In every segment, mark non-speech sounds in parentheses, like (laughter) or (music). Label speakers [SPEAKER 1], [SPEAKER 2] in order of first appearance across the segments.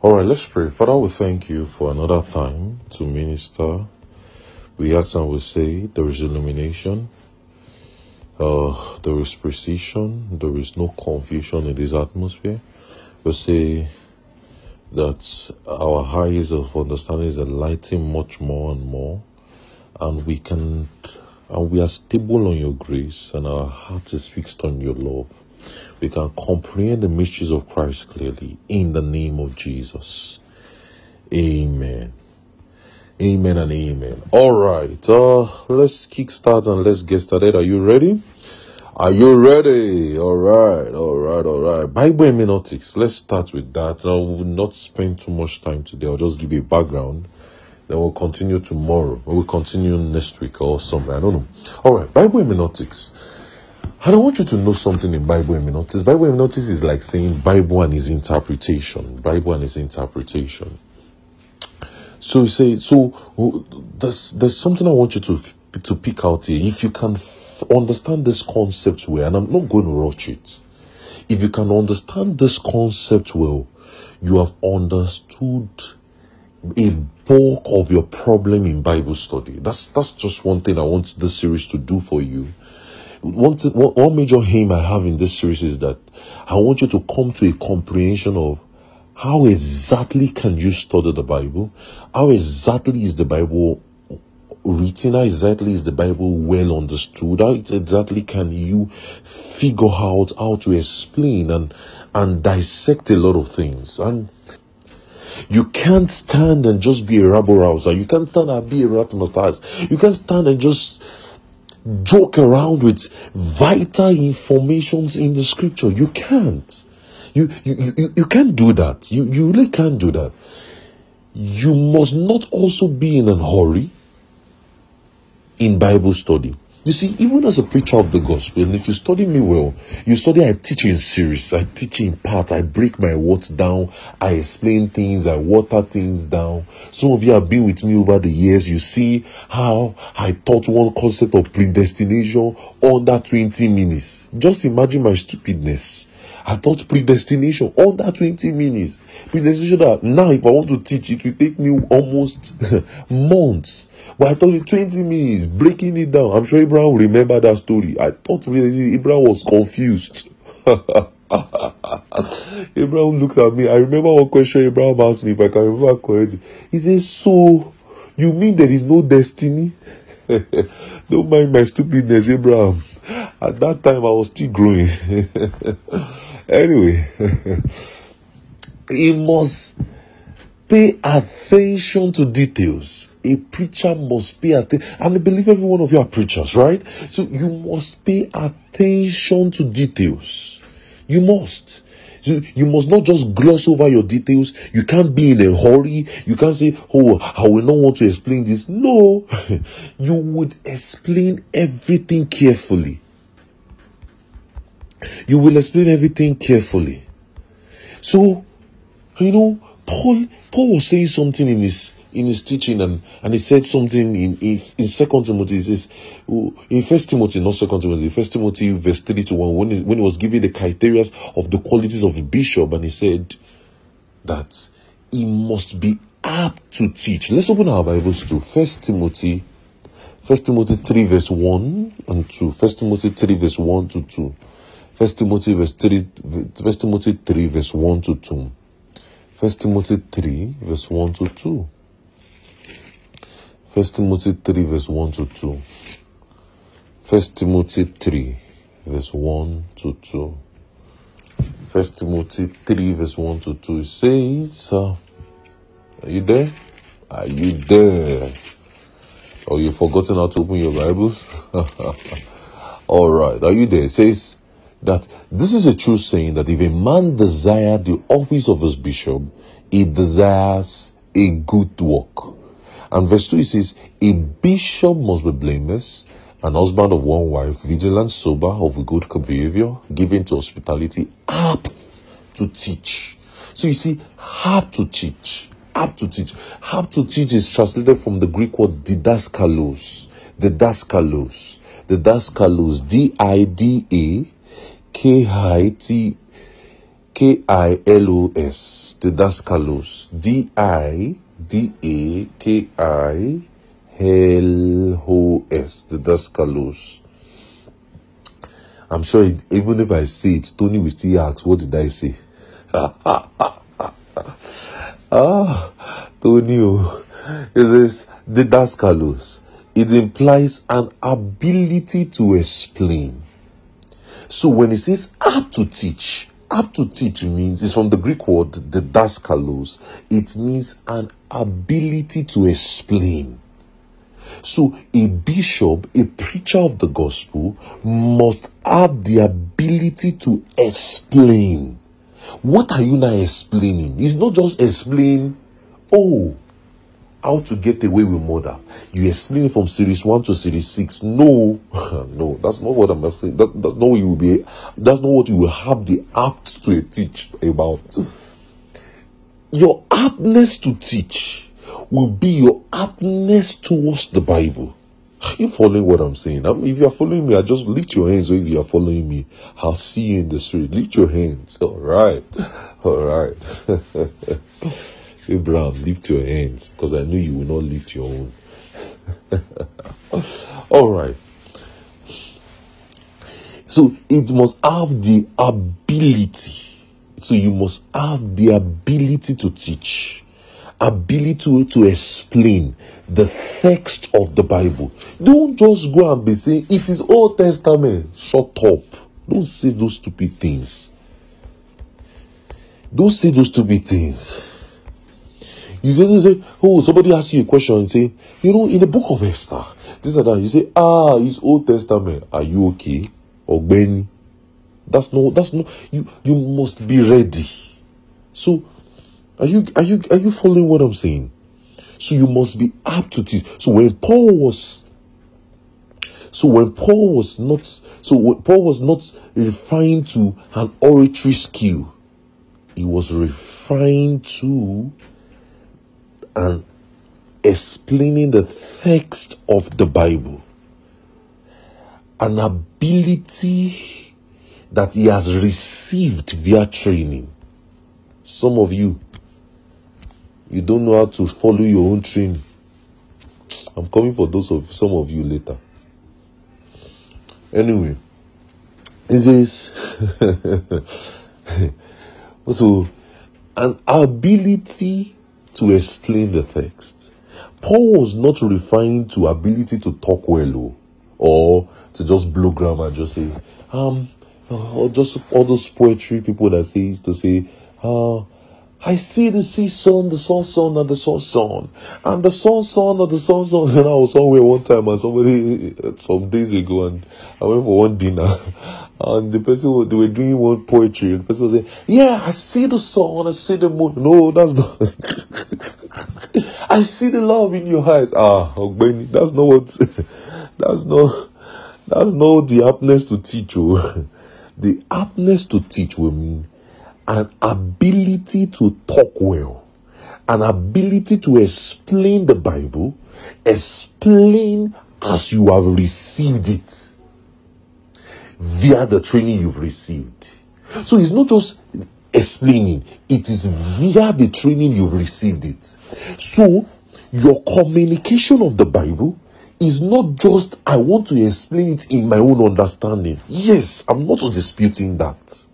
[SPEAKER 1] All right, let's pray. Father, we thank you for another time to minister. We ask and we say there is illumination, uh, there is precision, there is no confusion in this atmosphere. We say that our eyes of understanding is enlightened much more and more, and we can, and we are stable on your grace, and our heart is fixed on your love we can comprehend the mysteries of Christ clearly in the name of Jesus. Amen. Amen and amen. All right, uh, let's kickstart and let's get started. Are you ready? Are you ready? All right, all right, all right. Bible hermeneutics. Let's start with that. I will not spend too much time today. I'll just give you a background. Then we'll continue tomorrow. We'll continue next week or something. I don't know. All right, Bible hermeneutics. And I want you to know something in Bible hermeneutics. Bible hermeneutics is like saying Bible and his interpretation. Bible and his interpretation. So you say, so there's there's something I want you to to pick out here. If you can f- understand this concept well, and I'm not going to rush it. If you can understand this concept well, you have understood a bulk of your problem in Bible study. That's that's just one thing I want this series to do for you one, one, one major aim I have in this series is that I want you to come to a comprehension of how exactly can you study the Bible? How exactly is the Bible written? How exactly is the Bible well understood? How exactly can you figure out how to explain and, and dissect a lot of things? And you can't stand and just be a rabble rouser. You can't stand and be a rat You can't stand and just joke around with vital informations in the scripture. You can't. You, you, you, you can't do that. You, you really can't do that. You must not also be in a hurry in Bible study. You see, even as a preacher of the gospel, if you study me well, you study, I teach in series, I teach in part, I break my words down, I explain things, I water things down. Some of you have been with me over the years. You see how I taught one concept of predestination under 20 minutes. Just imagine my stupidness. I thought predestination under 20 minutes. Predestination that now, if I want to teach, it will take me almost (laughs) months. But I thought in 20 minutes, breaking it down. I'm sure Abraham will remember that story. I thought Abraham was confused. (laughs) Abraham looked at me. I remember one question Abraham asked me, if I can remember correctly. He said, So, you mean there is no destiny? (laughs) Don't mind my stupidness, Abraham. At that time, I was still growing. Anyway, (laughs) he must pay attention to details. A preacher must pay attention. And I believe every one of you are preachers, right? So you must pay attention to details. You must. You, you must not just gloss over your details. You can't be in a hurry. You can't say, Oh, I will not want to explain this. No, (laughs) you would explain everything carefully. You will explain everything carefully. So, you know, Paul Paul was saying something in his in his teaching and, and he said something in in, second Timothy he says oh, in first Timothy, not second Timothy, first Timothy verse 3 to 1, when he, when he was giving the criteria of the qualities of a bishop, and he said that he must be apt to teach. Let's open our Bibles to First Timothy, First Timothy 3, verse 1 and 2. First Timothy 3, verse 1 to 2. First Timothy verse 3 First Timothy 3 verse 1 to 2. First Timothy 3 verse 1 to 2. First Timothy 3 verse 1 to 2. First Timothy 3 verse 1 to 2. First Timothy 3 verse 1 to 2 it says, uh, Are you there? Are you there? Oh, you've forgotten how to open your Bibles? (laughs) All right. Are you there? It says, that this is a true saying that if a man desire the office of his bishop, he desires a good work. And verse 2 it says, A bishop must be blameless, an husband of one wife, vigilant, sober, of good behavior, given to hospitality, apt to teach. So you see, apt to teach. Apt to teach. Apt to teach is translated from the Greek word didaskalos. Didaskalos. Didaskalos. D I D A K I T K I L O S, Didaskalos, D I D A K I L O S, Didaskalos. I'm sure it, even if I say it, Tony will still ask, What did I say? (laughs) ah, Tony, oh, is this Didaskalos? It implies an ability to explain. So when it says apt to teach, apt to teach means it's from the Greek word didaskalos. It means an ability to explain. So a bishop, a preacher of the gospel must have the ability to explain. What are you now explaining? It's not just explain, oh, how to get away with murder. You explain from series one to series six. No, (laughs) no, that's not what I'm asking. That, that's not what you will be. That's not what you will have the apt to teach about. Your aptness to teach will be your aptness towards the Bible. Are you following what I'm saying? I if you are following me, I just lift your hands. If you are following me, I'll see you in the street. Lift your hands. All right, (laughs) all right. (laughs) Abraham, lift your hands because I know you will not lift your own. (laughs) All right. So it must have the ability. So you must have the ability to teach, ability to, to explain the text of the Bible. Don't just go and be saying it is Old Testament. Shut up. Don't say those stupid things. Don't say those stupid things. You don't say, oh, somebody asks you a question and say, you know, in the book of Esther, this and that. You say, ah, it's Old Testament. Are you okay? Or Ben? That's no, that's no, you, you must be ready. So, are you, are you, are you following what I'm saying? So you must be up to teach. So when Paul was, so when Paul was not, so Paul was not refined to an oratory skill, he was refined to and explaining the text of the Bible. An ability that he has received via training. Some of you, you don't know how to follow your own training. I'm coming for those of some of you later. Anyway, this is (laughs) so an ability to explain the text. Paul was not referring to ability to talk well oh, or to just blow grammar just say, um, or just all those poetry people that says to say, uh, I see the sea sun, the sun sun, and the sun sun, and the sun sun, and the sun sun. (laughs) And I was somewhere one time, and somebody (laughs) some days ago, and I went for one dinner, and the person they were doing one poetry. The person was saying, "Yeah, I see the sun, I see the moon." No, that's not. (laughs) I see the love in your eyes. Ah, Benny, that's not what. (laughs) that's not. That's not the aptness to teach. Oh. (laughs) the aptness to teach will mean an ability to talk well, an ability to explain the Bible, explain as you have received it via the training you've received. So it's not just explaining, it is via the training you've received it. So your communication of the Bible is not just I want to explain it in my own understanding. Yes, I'm not disputing that.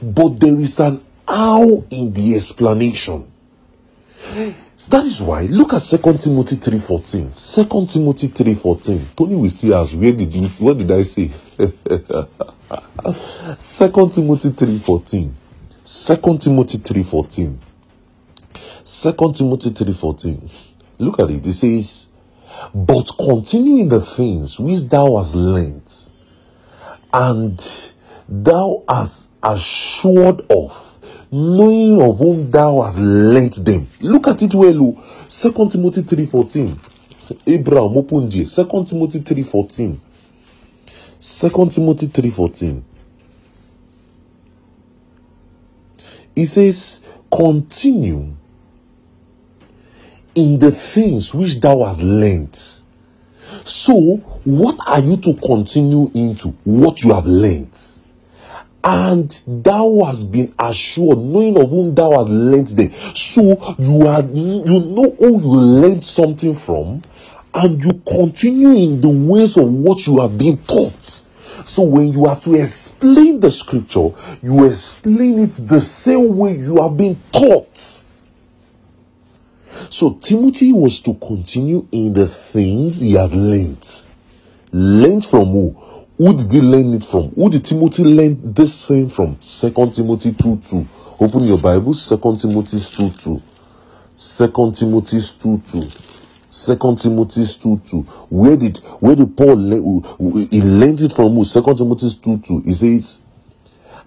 [SPEAKER 1] But there is an how in the explanation. That is why look at 2 Timothy 3.14. 2 Timothy 3.14. Tony will still ask, where did you what did I say? (laughs) 2 Timothy 3.14. 2 Timothy 3.14. 2 Timothy 3.14. Look at it. It says, But continue in the things which thou hast learnt, and thou hast assured of, knowing of whom thou hast lent them. Look at it well. 2 Timothy 3.14. Abraham, open there. 2 Timothy 3.14. 2 Timothy 3.14. He says, continue in the things which thou hast learnt. So, what are you to continue into? What you have learnt and thou hast been assured, knowing of whom thou hast learnt them. So you are you know who you learned something from, and you continue in the ways of what you have been taught. So when you are to explain the scripture, you explain it the same way you have been taught. So Timothy was to continue in the things he has learned. Learned from who? Who did he learn it from? Who did Timothy learn this thing from? Second Timothy 2 2. Open your Bible, Second Timothy 2 2. Second Timothy 2 2. Second Timothy 2 2. Where did where did Paul? He learned it from who? Second Timothy 2 2. He says,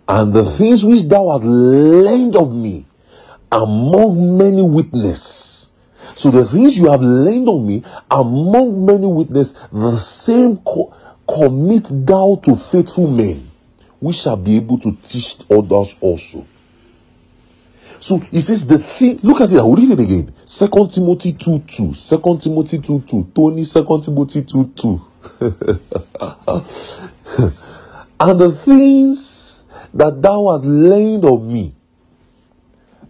[SPEAKER 1] And the things which thou hast learned of me among many witnesses. So the things you have learned of me among many witnesses, the same co- commit thou to faithful men. We shall be able to teach others also. So he says the thing, look at it, I'll read it again. Second Timothy 2 2. Second Timothy 2 2. Tony, Second Timothy 2 2. (laughs) and the things that thou hast learned of me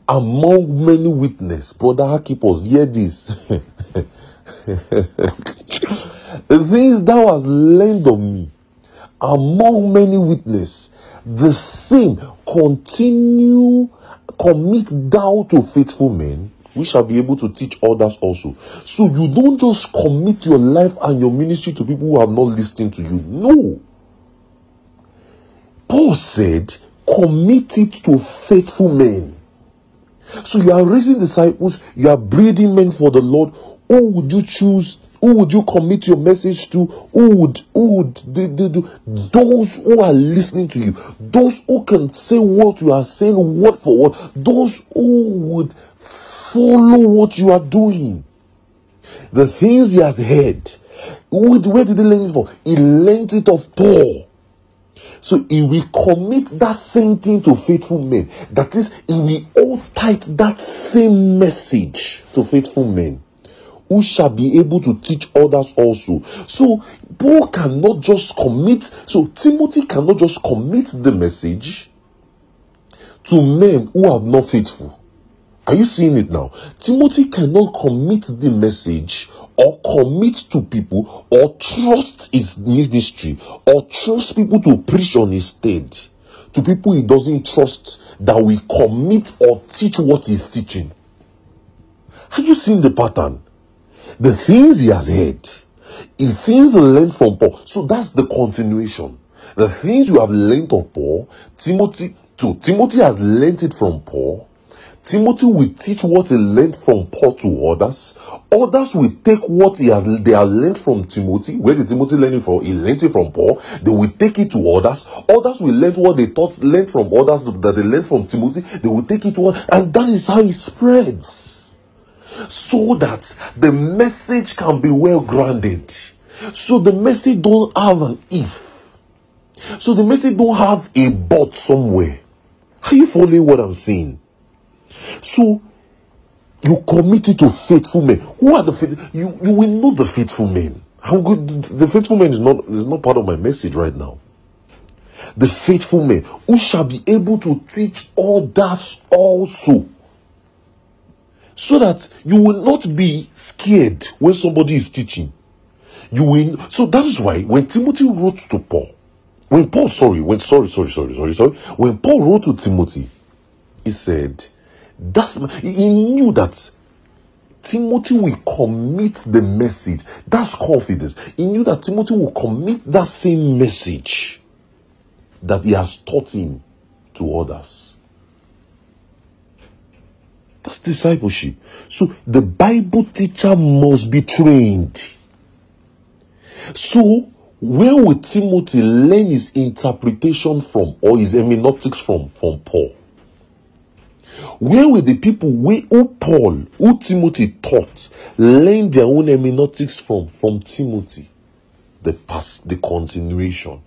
[SPEAKER 1] among many witnesses, brother Hakipos, hear this. (laughs) the things thou hast learned of me among many witnesses, the same continue commit thou to faithful men, we shall be able to teach others also. So you don't just commit your life and your ministry to people who have not listened to you. No. Paul said, commit it to faithful men. So you are raising disciples, you are breeding men for the Lord. Who would you choose who would you commit your message to? Who would, who would do? Those who are listening to you, those who can say what you are saying word for word, those who would follow what you are doing. The things he has heard. Where did he learn it from? He learned it of Paul. So he will commit that same thing to faithful men. That is, he will hold tight that same message to faithful men who shall be able to teach others also. So Paul cannot just commit, so Timothy cannot just commit the message to men who are not faithful. Are you seeing it now? Timothy cannot commit the message or commit to people or trust his ministry or trust people to preach on his stead to people he doesn't trust that will commit or teach what he's teaching. Have you seen the pattern? The things he has heard, in things learned from Paul. So that's the continuation. The things you have learned of Paul, Timothy, too. Timothy has learned it from Paul. Timothy will teach what he learned from Paul to others. Others will take what he has they have learned from Timothy. Where did Timothy learn it from? He learned it from Paul. They will take it to others. Others will learn what they thought learned from others that they learned from Timothy. They will take it to others, and that is how it spreads so that the message can be well grounded. So the message don't have an if. So the message don't have a but somewhere. Are you following what I'm saying? So you committed to faithful men. Who are the faithful? You you will know the faithful men. How good the faithful men is not is not part of my message right now. The faithful men who shall be able to teach all that also so that you will not be scared when somebody is teaching. You will. So that is why when Timothy wrote to Paul, when Paul, sorry, when sorry, sorry, sorry, sorry, sorry, when Paul wrote to Timothy, he said, "That's." He knew that Timothy will commit the message. That's confidence. He knew that Timothy will commit that same message that he has taught him to others. That's discipleship. So the Bible teacher must be trained. So where will Timothy learn his interpretation from or his hermeneutics from? From Paul. Where will the people who Paul, who Timothy taught, learn their own hermeneutics from? From Timothy. The past, the continuation.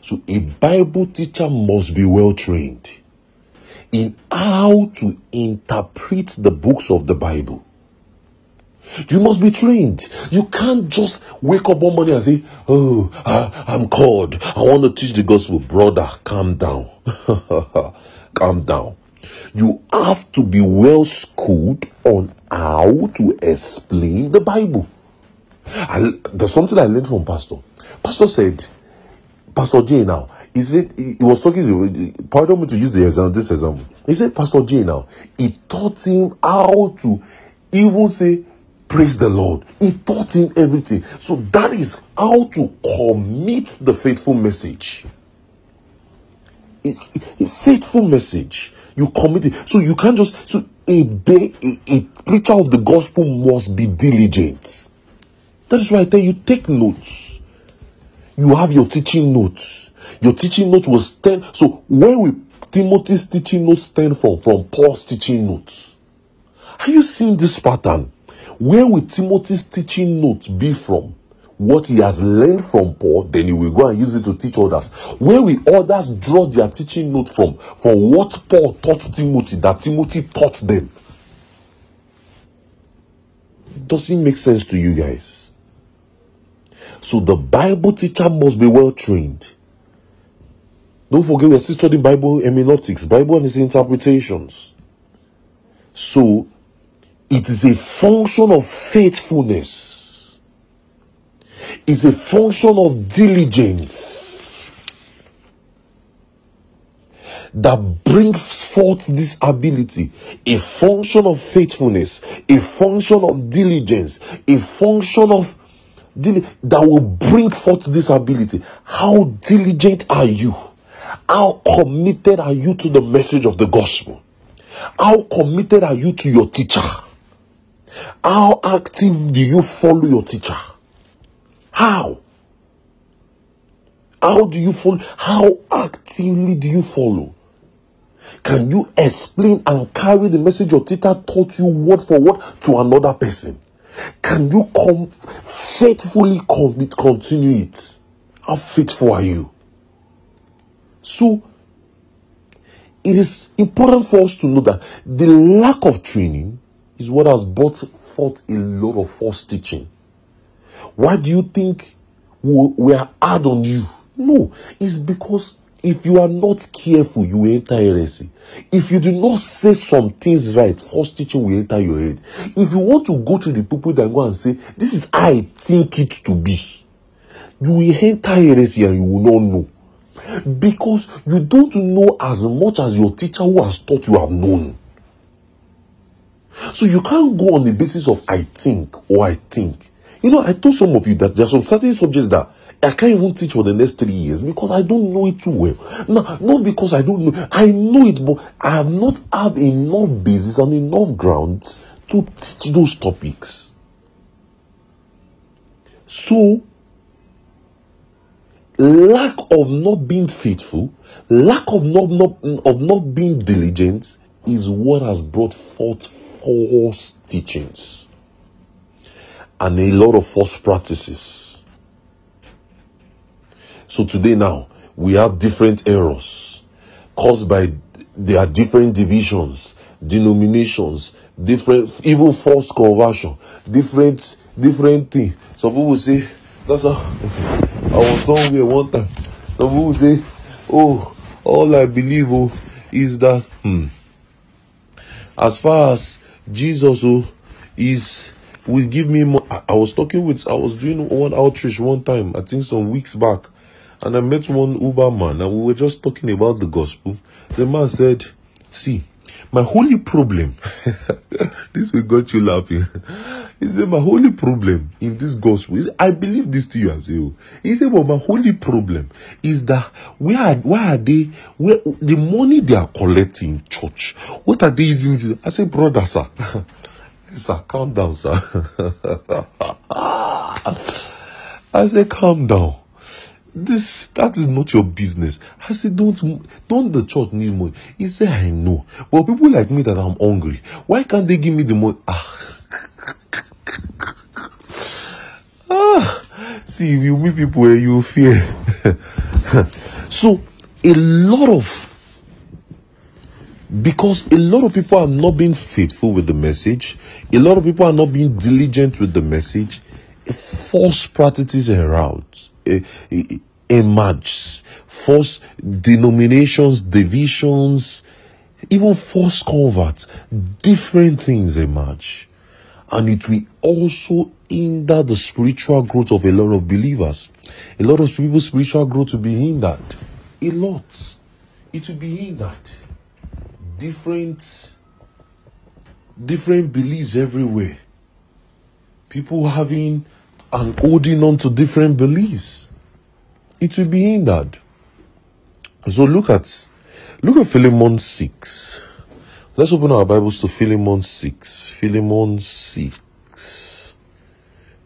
[SPEAKER 1] So a Bible teacher must be well trained in how to interpret the books of the Bible. You must be trained. You can't just wake up one morning and say, Oh, I, am called. I want to teach the gospel. Brother, calm down. (laughs) calm down. You have to be well schooled on how to explain the Bible. I, there's something I learned from Pastor. Pastor said, Pastor J now, he said, he, he was talking to, pardon me to use the example, this example. He said, Pastor J now, he taught him how to even say, praise the Lord. He taught him everything. So that is how to commit the faithful message. A, a faithful message. You commit it. So you can't just, so a, a, a preacher of the gospel must be diligent. That is why I tell you, take notes. You have your teaching notes. Your teaching notes will stand. So where will Timothy's teaching notes stand from? From Paul's teaching notes. Are you seeing this pattern? Where will Timothy's teaching notes be from? What he has learned from Paul, then he will go and use it to teach others. Where will others draw their teaching notes from? From what Paul taught Timothy, that Timothy taught them. Does it make sense to you guys? So the Bible teacher must be well trained. Don't forget, we're still studying Bible hermeneutics, Bible and its interpretations. So it is a function of faithfulness, it's a function of diligence that brings forth this ability a function of faithfulness, a function of diligence, a function of that will bring forth this ability. How diligent are you? How committed are you to the message of the gospel? How committed are you to your teacher? How active do you follow your teacher? How? How do you follow? How actively do you follow? Can you explain and carry the message your teacher taught you word for word to another person? Can you come faithfully commit, continue it? How faithful are you? So, it is important for us to know that the lack of training is what has brought forth a lot of false teaching. Why do you think we, are hard on you? No, it's because if you are not careful, you will enter heresy. If you do not say some things right, false teaching will enter your head. If you want to go to the people that go and say, This is how I think it to be, you will enter heresy and you will not know. Because you don't know as much as your teacher who has taught you have known. So you can't go on the basis of I think or I think. You know, I told some of you that there are some certain subjects that I can't even teach for the next three years because I don't know it too well. No, not because I don't know. I know it, but I have not had enough basis and enough grounds to teach those topics. So, lack of not being faithful, lack of not, not of not being diligent is what has brought forth false teachings and a lot of false practices. So today now, we have different errors caused by there are different divisions, denominations, different even false conversion, different different thing. Some people say that's how I was somewhere one time. Some people say, Oh, all I believe oh, is that hmm, as far as Jesus oh, is will give me more. I, I was talking with I was doing one outreach one time, I think some weeks back and I met one Uber man and we were just talking about the gospel. The man said, See, my holy problem, (laughs) this will got you laughing. He said, My holy problem in this gospel is I believe this to you as you. He said, But my holy problem is that where are, are they where the money they are collecting in church? What are they using? I said, Brother, sir. (laughs) sir, calm down, sir. (laughs) I said, calm down. This that is not your business. I said, don't don't the church need money? He said, I know. But people like me that I'm hungry, why can't they give me the money? Ah. (laughs) ah. See, if you meet people where you fear. (laughs) so a lot of because a lot of people are not being faithful with the message, a lot of people are not being diligent with the message, false practices around Eh, emerge, false denominations, divisions, even false converts, different things emerge. And it will also hinder the spiritual growth of a lot of believers. A lot of people's spiritual growth will be hindered. A lot. It will be hindered. Different different beliefs everywhere. People having and holding on to different beliefs. It will be hindered. So look at look at Philemon 6. Let's open our Bibles to Philemon 6. Philemon 6.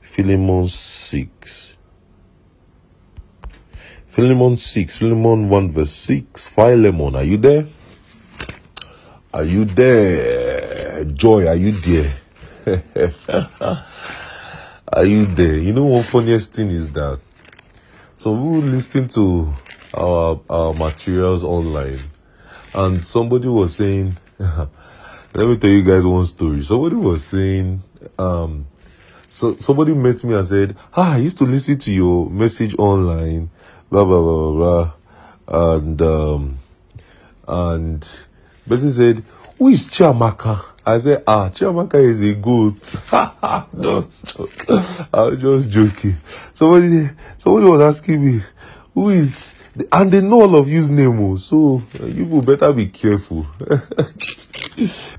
[SPEAKER 1] Philemon 6. Philemon 6. Philemon 1 verse 6. Philemon, are you there? Are you there? Joy, are you there? (laughs) are you there? You know one funniest thing is that some people listen to our our materials online and somebody was saying (laughs) let me tell you guys one story. Somebody was saying, um, so somebody met me and said, Ah, I used to listen to your message online, blah blah blah blah blah. And um and person said, Who is Chiamaka? I said, Ah, Chiamaka is a goat. (laughs) just I was just joking. Somebody somebody was asking me, Who is and they know all of you's name, oh, so you better be careful. (laughs)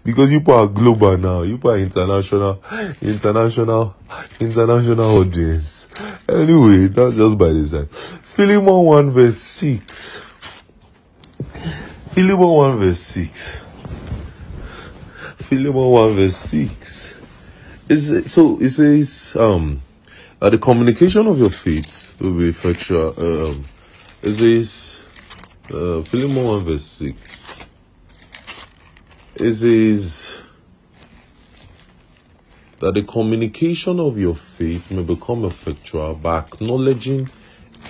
[SPEAKER 1] because you are global now, you are international, international, international audience. Anyway, that's just by the side. Philemon 1 verse 6. Philemon 1 verse 6. Philemon 1 verse 6. Is so it says um uh, the communication of your faith will be effectual um it says, uh, Philemon 1 verse 6. It says that the communication of your faith may become effectual by acknowledging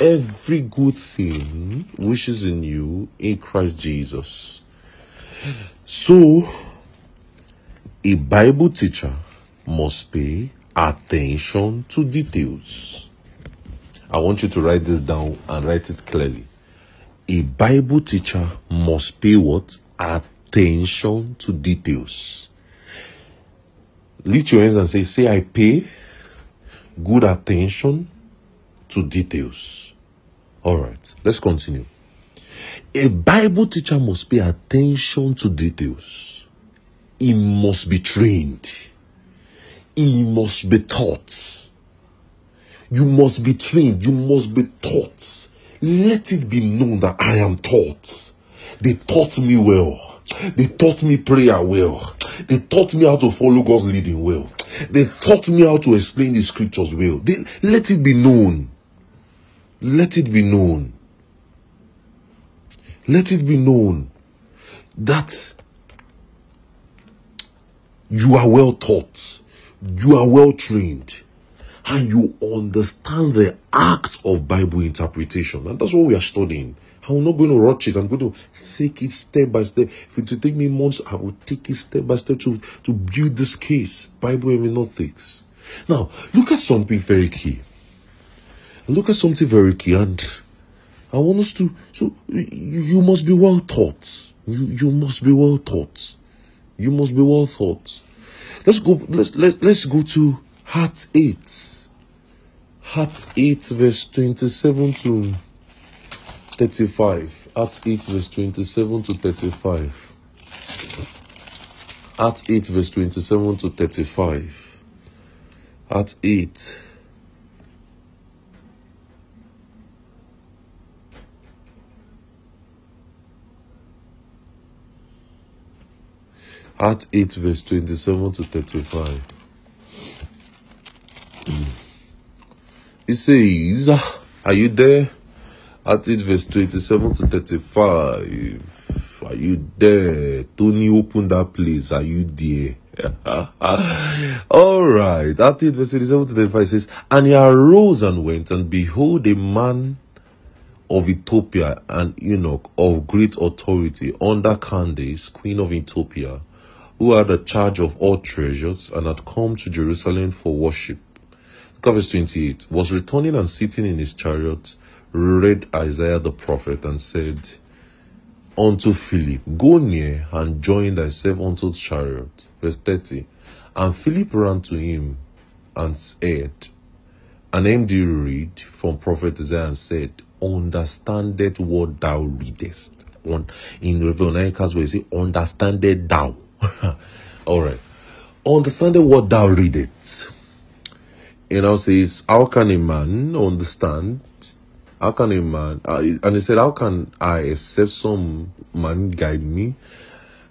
[SPEAKER 1] every good thing which is in you in Christ Jesus. So, a Bible teacher must pay attention to details. I want you to write this down and write it clearly. A Bible teacher must pay what? Attention to details. Lift your hands and say, say, I pay good attention to details. All right, let's continue. A Bible teacher must pay attention to details. He must be trained. He must be taught you must be trained. You must be taught. Let it be known that I am taught. They taught me well. They taught me prayer well. They taught me how to follow God's leading well. They taught me how to explain the scriptures well. They, let it be known. Let it be known. Let it be known that you are well taught. You are well trained and you understand the act of Bible interpretation. And that's what we are studying. I'm not going to rush it. I'm going to take it step by step. If it will take me months, I will take it step by step to, to build this case. Bible hermeneutics. Now, look at something very key. Look at something very key. And I want us to, so you must be well taught. You, you must be well taught. You must be well thought. Let's go, let's, let, let's go to Acts 8. Acts 8, verse 27 to 35. Acts 8, verse 27 to 35. Acts 8, verse 27 to 35. Acts 8. Acts 8, verse 27 to 35. He says, Are you there? Acts 8, verse 27 to 35. Are you there? Tony, open that place. Are you there? (laughs) All right. Acts 8, verse 27 to 35 says, And he arose and went, and behold, a man of Ethiopia and Enoch of great authority under Candace, queen of Ethiopia, who had a charge of all treasures and had come to Jerusalem for worship. verse 28 was returning and sitting in his chariot, read Isaiah the prophet and said unto Philip, Go near and join thyself unto the chariot. Verse 30. And Philip ran to him and said, and MD read from Prophet Isaiah and said, Understandeth what thou readest. On in Revenaicas way, say, Understandeth thou. (laughs) All right. Understandeth what thou readest. You know, says, How can a man understand? How can a man, uh, and he said, How can I, accept some man guide me?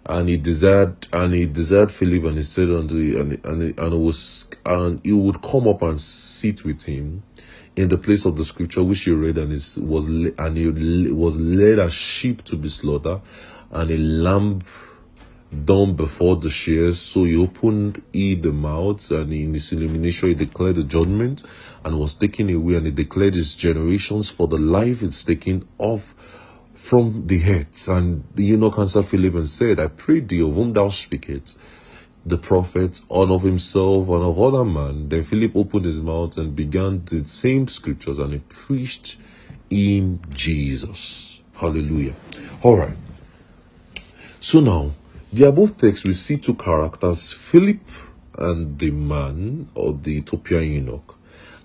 [SPEAKER 1] and he desired and he desired Philip and he said unto and and, and it was and he would come up and sit with him in the place of the scripture which he read and it was and he was led as sheep to be slaughtered and a lamb dumb before the shears so he opened he the mouth and in his illumination he declared the judgment and was taken away and he declared his generations for the life it's taken off from the heads. And the eunuch answered Philip and said, I pray thee, of whom thou speakest, the prophet, and of himself, and of other man. Then Philip opened his mouth and began the same scriptures, and he preached in Jesus. Hallelujah. All right. So now, the above text, we see two characters, Philip and the man, or the Ethiopian eunuch.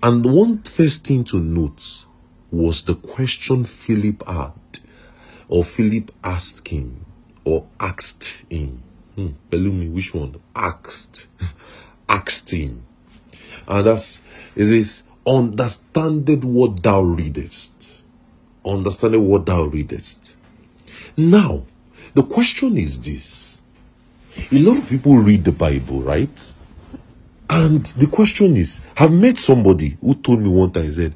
[SPEAKER 1] And one first thing to note was the question Philip had or Philip asked him or asked him. Hmm, me, which one? Asked. (laughs) asked him. And that's is this understanded what thou readest. Understanding what thou readest. Now, the question is this. A lot of people read the Bible, right? And the question is, I've met somebody who told me one time, he said,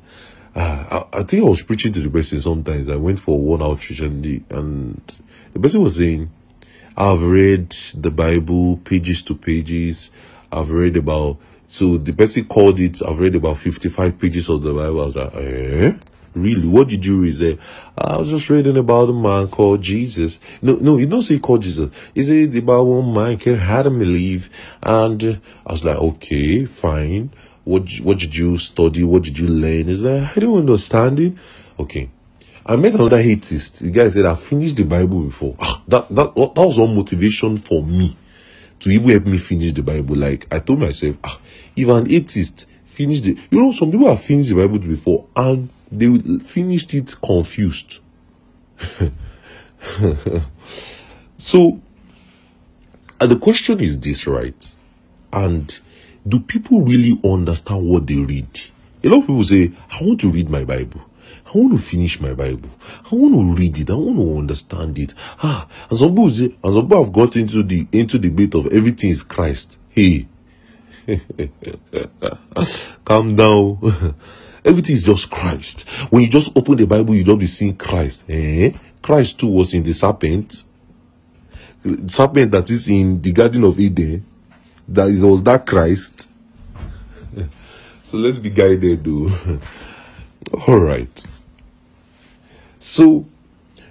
[SPEAKER 1] uh, I, I, think I was preaching to the person sometimes. I went for one outreach and the, and the person was saying, I've read the Bible pages to pages. I've read about, so the person called it, I've read about 55 pages of the Bible. I was like, eh? Really? What did you read? Say, I was just reading about a man called Jesus. No, no, you don't say called Jesus. He said about one man can had him believe. And I was like, okay, fine. What what did you study? What did you learn? Is that I don't understand it. Okay. I met another atheist. The guy said, I finished the Bible before. Ah, that, that, that was one motivation for me to even help me finish the Bible. Like, I told myself, ah, if an atheist finished the, you know, some people have finished the Bible before and they finished it confused. (laughs) so, and the question is this, right? And do people really understand what they read? A lot of people say, I want to read my Bible. I want to finish my Bible. I want to read it. I want to understand it. Ah, and some people say, and some people have got into the into the debate of everything is Christ. Hey, (laughs) calm down. (laughs) everything is just Christ. When you just open the Bible, you don't be seeing Christ. Eh? Christ too was in the serpent. The serpent that is in the Garden of Eden that is was that Christ. (laughs) so let's be guided, though. (laughs) All right. So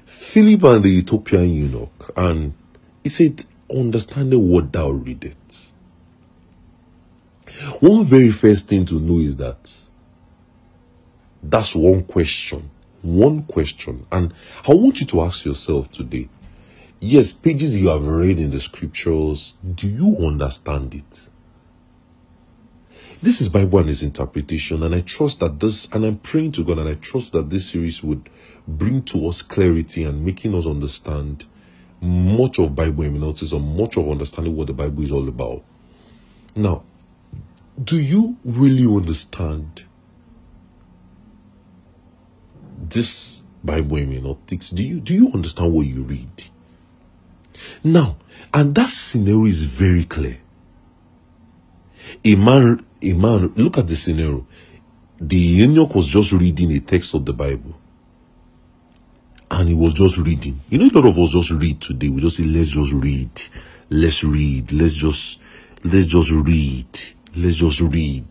[SPEAKER 1] Philip and the Ethiopian eunuch, and he said, understanding what thou readest. One very first thing to know is that that's one question. One question. And I want you to ask yourself today Yes, pages you have read in the scriptures, do you understand it? This is Bible and its interpretation, and I trust that this, and I'm praying to God, and I trust that this series would bring to us clarity and making us understand much of Bible hermeneutics or much of understanding what the Bible is all about. Now, do you really understand this Bible hermeneutics? Do you do you understand what you read? Now, and that scenario is very clear. A man, a man, look at the scenario. The eunuch was just reading a text of the Bible. And he was just reading. You know, a lot of us just read today. We just say, let's just read. Let's read. Let's just, let's just read. Let's just read.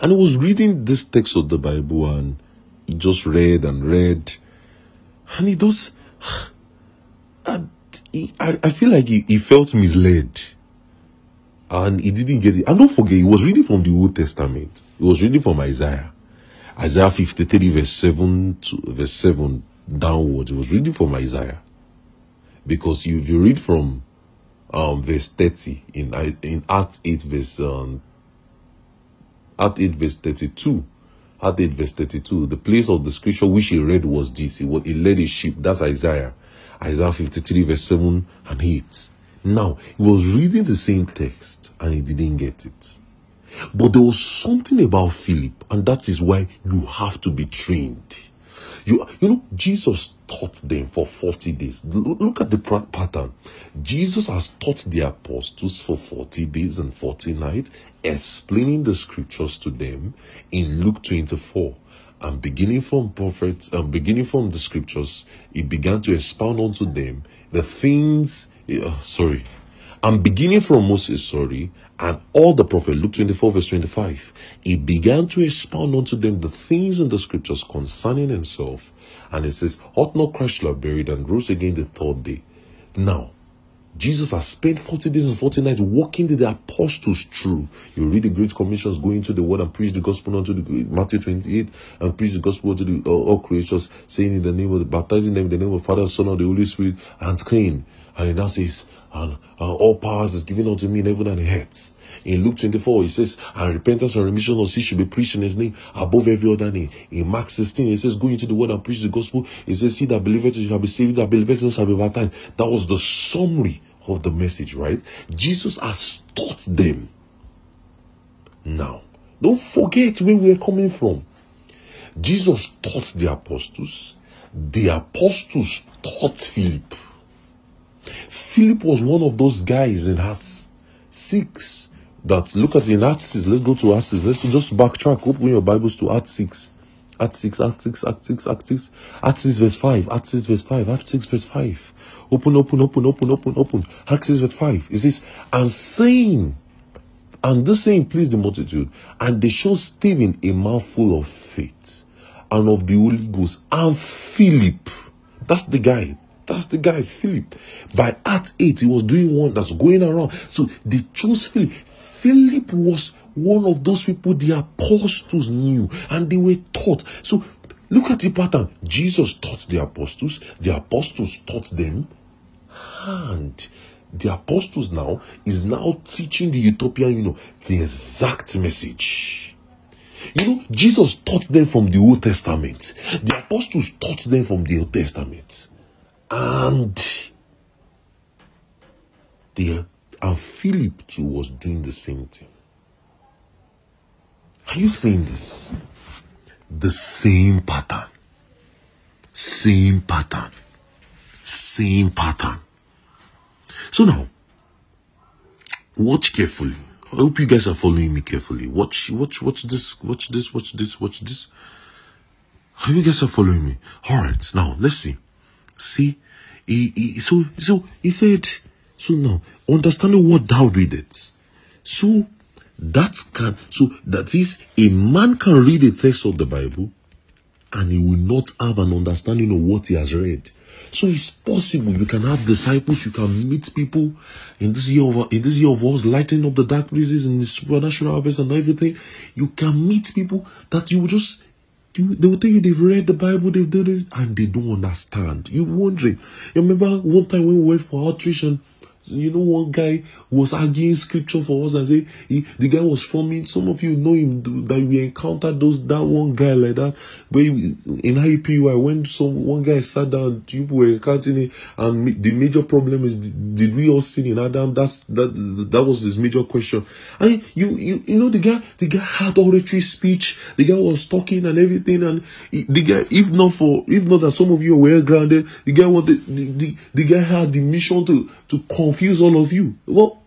[SPEAKER 1] And he was reading this text of the Bible and he just read and read. And he does. And he, I, I feel like he, he felt misled. And he didn't get it. And don't forget, he was reading from the Old Testament. He was reading from Isaiah. Isaiah 53, verse 7 to verse 7 downwards. He was reading from Isaiah. Because if you read from um, verse 30 in in Acts 8 verse um, Acts 8 verse 32 Acts 8 verse 32 the place of the scripture which he read was this. He, was, he led his sheep. That's Isaiah. Isaiah 53 verse 7 and 8 now he was reading the same text and he didn't get it. But there was something about Philip and that is why you have to be trained you, you know, Jesus taught them for 40 days. Look at the pattern. Jesus has taught the apostles for 40 days and 40 nights, explaining the scriptures to them in Luke 24. And beginning from prophets, and beginning from the scriptures, he began to expound unto them the things, uh, sorry, I'm beginning from Moses, sorry, and all the prophet, Luke 24, verse 25, he began to expound unto them the things in the scriptures concerning himself. And it says, Ought not Christ to have buried and rose again the third day. Now, Jesus has spent 40 days and 40 nights walking the apostles through. You read the Great Commissions, go into the world and preach the gospel unto the great Matthew 28 and preach the gospel to the uh, all creatures, saying in the name of the baptizing them in the name of Father, Son, and the Holy Spirit, and clean. And it now says, and uh, all powers is given unto me in heaven and earth. In Luke 24, he says, and repentance and remission of sin should be preached in his name above every other name. In Mark 16, he says, go into the world and preach the gospel. He says, see that believers shall be saved, that believers shall be baptized. That was the summary of the message, right? Jesus has taught them. Now, don't forget where we're coming from. Jesus taught the apostles. The apostles taught Philip. Philip was one of those guys in Acts 6 that look at in Acts 6. Let's go to Acts 6. Let's just backtrack. Open your Bibles to Acts 6. Acts 6, Acts 6, Acts 6, Acts 6, Acts 6 verse 5, Acts 6 verse 5, Acts 6 verse 5. Open, open, open, open, open, open. Acts 6 verse 5. It says, and saying, and this saying pleased the multitude, and they showed Stephen a mouthful of faith and of the Holy Ghost, and Philip. That's the guy. That's the guy, Philip. By Acts 8, he was doing one that's going around. So they chose Philip. Philip was one of those people the apostles knew and they were taught. So look at the pattern. Jesus taught the apostles, the apostles taught them, and the apostles now is now teaching the Ethiopian, you know, the exact message. You know, Jesus taught them from the Old Testament. The apostles taught them from the Old Testament. And the and Philip too was doing the same thing. Are you seeing this? The same pattern. Same pattern. Same pattern. So now, watch carefully. I hope you guys are following me carefully. Watch, watch, watch this, watch this, watch this, watch this. How you guys are following me? Alright, now let's see. See, he, he, so, so he said, so now, understanding what thou readest. So, that can, so that is, a man can read a text of the Bible and he will not have an understanding of what he has read. So it's possible you can have disciples, you can meet people in this year of in this year of us, lighting up the dark places in the supernatural harvest and everything. You can meet people that you will just they will tell you they've read the Bible, they've done it, and they don't understand. You're wondering. You remember one time when we went for outreach and you know, one guy was arguing scripture for us and say he, the guy was forming. Some of you know him that we encountered those that one guy like that. Where in IUPUI when some one guy sat down, people were counting it, and the major problem is did we all sin in Adam? That's that that was his major question. And you you you know the guy the guy had oratory speech. The guy was talking and everything, and the guy if not for if not that some of you were grounded, the guy wanted the, the, the guy had the mission to to confuse all of you. Well,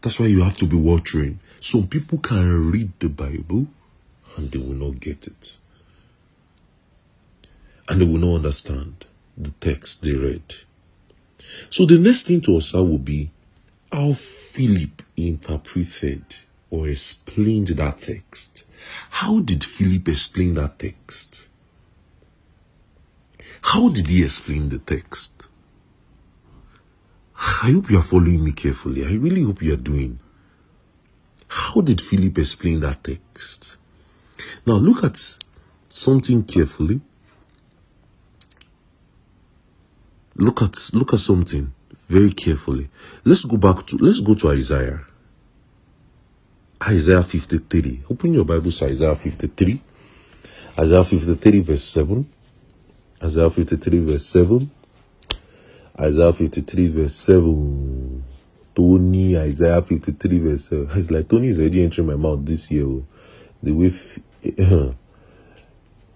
[SPEAKER 1] that's why you have to be watching. Some people can read the Bible and they will not get it. And they will not understand the text they read. So the next thing to observe will be how Philip interpreted or explained that text. How did Philip explain that text? How did he explain the text? (sighs) I hope you are following me carefully. I really hope you are doing. How did Philip explain that text? Now look at something carefully. Look at look at something very carefully. Let's go back to let's go to Isaiah. Isaiah 53. Open your Bible to Isaiah 53. Isaiah 53 verse 7. Isaiah 53 verse 7. Isaiah 53 verse 7. Tony, Isaiah 53 verse 7. (laughs) It's like Tony is already entering my mouth this year. Oh. The way (laughs)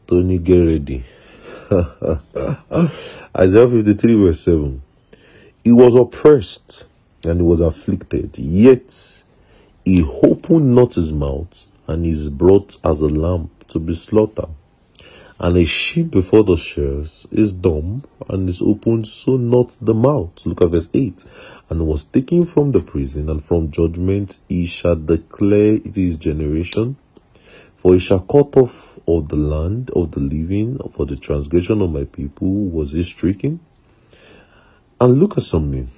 [SPEAKER 1] Tony, get ready. (laughs) Isaiah 53 verse 7. He was oppressed and he was afflicted, yet he opened not his mouth, and is brought as a lamb to be slaughtered. And a sheep before the shears is dumb and is opened, so not the mouth. Look at verse 8. And was taken from the prison, and from judgment he shall declare it is generation. For he shall cut off of the land of the living, for the transgression of my people was he stricken. And look at something.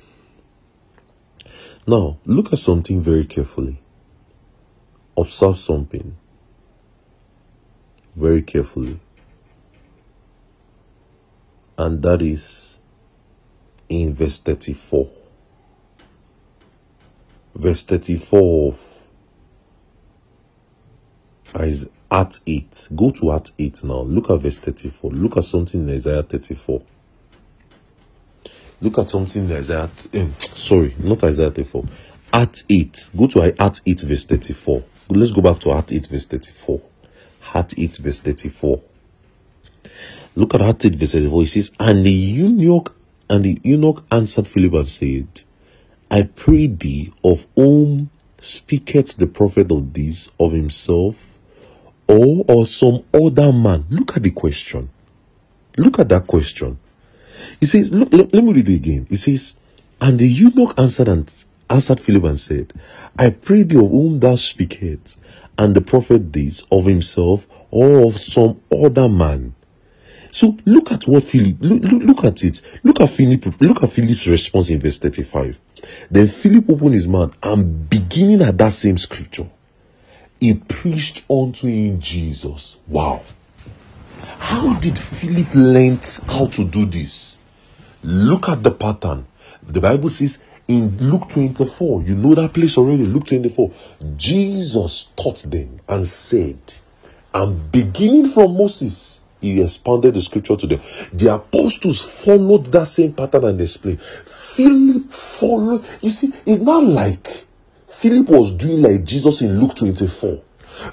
[SPEAKER 1] Now, look at something very carefully. Observe something very carefully. And that is in verse 34. Verse 34 of is at 8. Go to Acts 8 now. Look at verse 34. Look at something in Isaiah 34. Look at something in Isaiah. Um, sorry, not Isaiah 34. Acts 8. Go to Acts 8 verse 34. Let's go back to Acts 8 verse 34. Acts 8 verse 34. Look at 8 verse 34. It says, And the eunuch and the eunuch answered Philip and said, I pray thee of whom speaketh the prophet of this, of himself, or of some other man? Look at the question. Look at that question. He says, look, let, let me read it again. He says, And the eunuch answered and answered Philip and said, I pray thee of whom thou speakest, and the prophet this of himself or of some other man. So look at what Philip look, look, at it. Look at Philip look at Philip's response in verse 35. Then Philip opened his mouth and beginning at that same scripture, he preached unto him Jesus. Wow. How did Philip learn how to do this? Look at the pattern. The Bible says in Luke 24, you know that place already, Luke 24. Jesus taught them and said, I'm beginning from Moses, he expounded the scripture to them. The apostles followed that same pattern and explained. Philip followed. You see, it's not like Philip was doing like Jesus in Luke 24.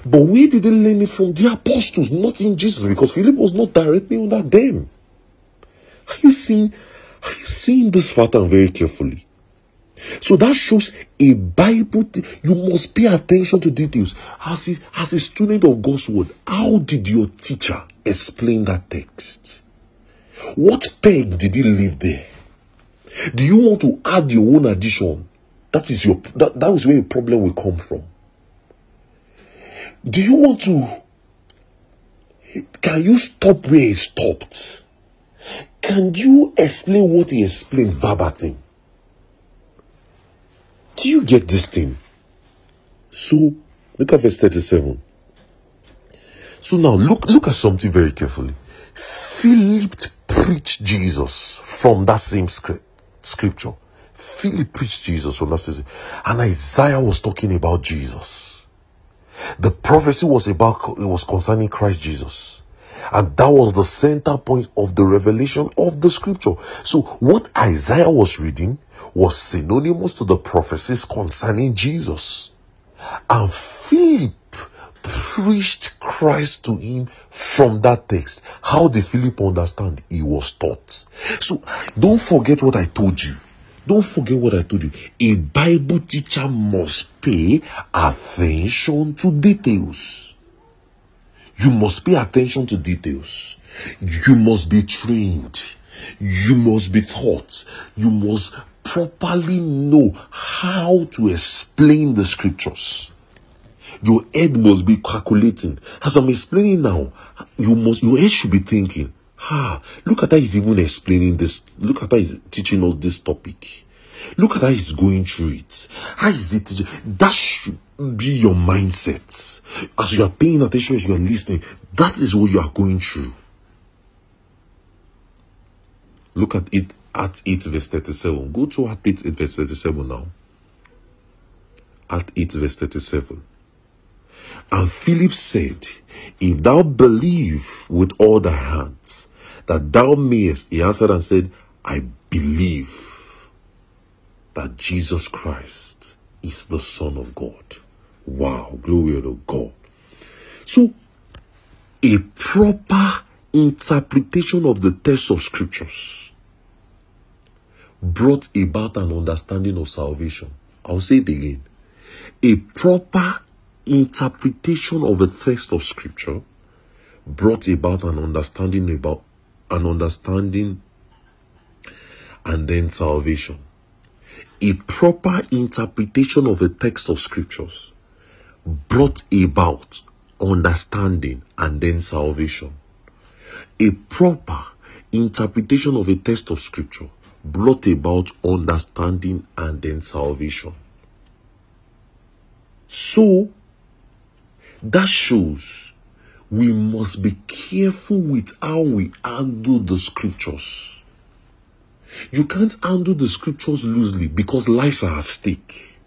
[SPEAKER 1] But we didn't learn it from the apostles, not in Jesus, because Philip was not directly under them. Are you seeing? Are you seeing this pattern very carefully? So that shows a Bible. You must pay attention to details. As a, as a student of God's word, how did your teacher explain that text? What peg did he leave there? Do you want to add your own addition? That is your that, that is where your problem will come from. Do you want to? Can you stop where he stopped? Can you explain what he explained verbatim? Do you get this thing? So, look at verse 37. So now look look at something very carefully. Philip preached Jesus from that same script, scripture. Philip preached Jesus from that same, and Isaiah was talking about Jesus. The prophecy was about, it was concerning Christ Jesus. And that was the center point of the revelation of the scripture. So what Isaiah was reading was synonymous to the prophecies concerning Jesus. And Philip preached Christ to him from that text. How did Philip understand? He was taught. So don't forget what I told you. Don't forget what I told you. A Bible teacher must pay attention to details. You must pay attention to details. You must be trained. You must be taught. You must properly know how to explain the scriptures. Your head must be calculating. As I'm explaining now, you must your head should be thinking, ah, look at how he's even explaining this. Look at how he's teaching us this topic. Look at how he's going through it. How is it? That should be your mindset. As you are paying attention, you are listening, that is what you are going through. Look at it Acts 8 verse 37. Go to Acts 8 verse 37 now. Acts 8 verse 37. And Philip said, If thou believe with all thy heart that thou mayest, he answered and said, I believe that Jesus Christ is the Son of God. Wow, glory to God. So, a proper interpretation of the text of scriptures brought about an understanding of salvation. I'll say it again. A proper interpretation of the text of scripture brought about an understanding about an understanding and then salvation. A proper interpretation of the text of scriptures brought about understanding and then salvation. A proper interpretation of a text of scripture brought about understanding and then salvation. So, that shows we must be careful with how we handle the scriptures. You can't handle the scriptures loosely because lives are at stake.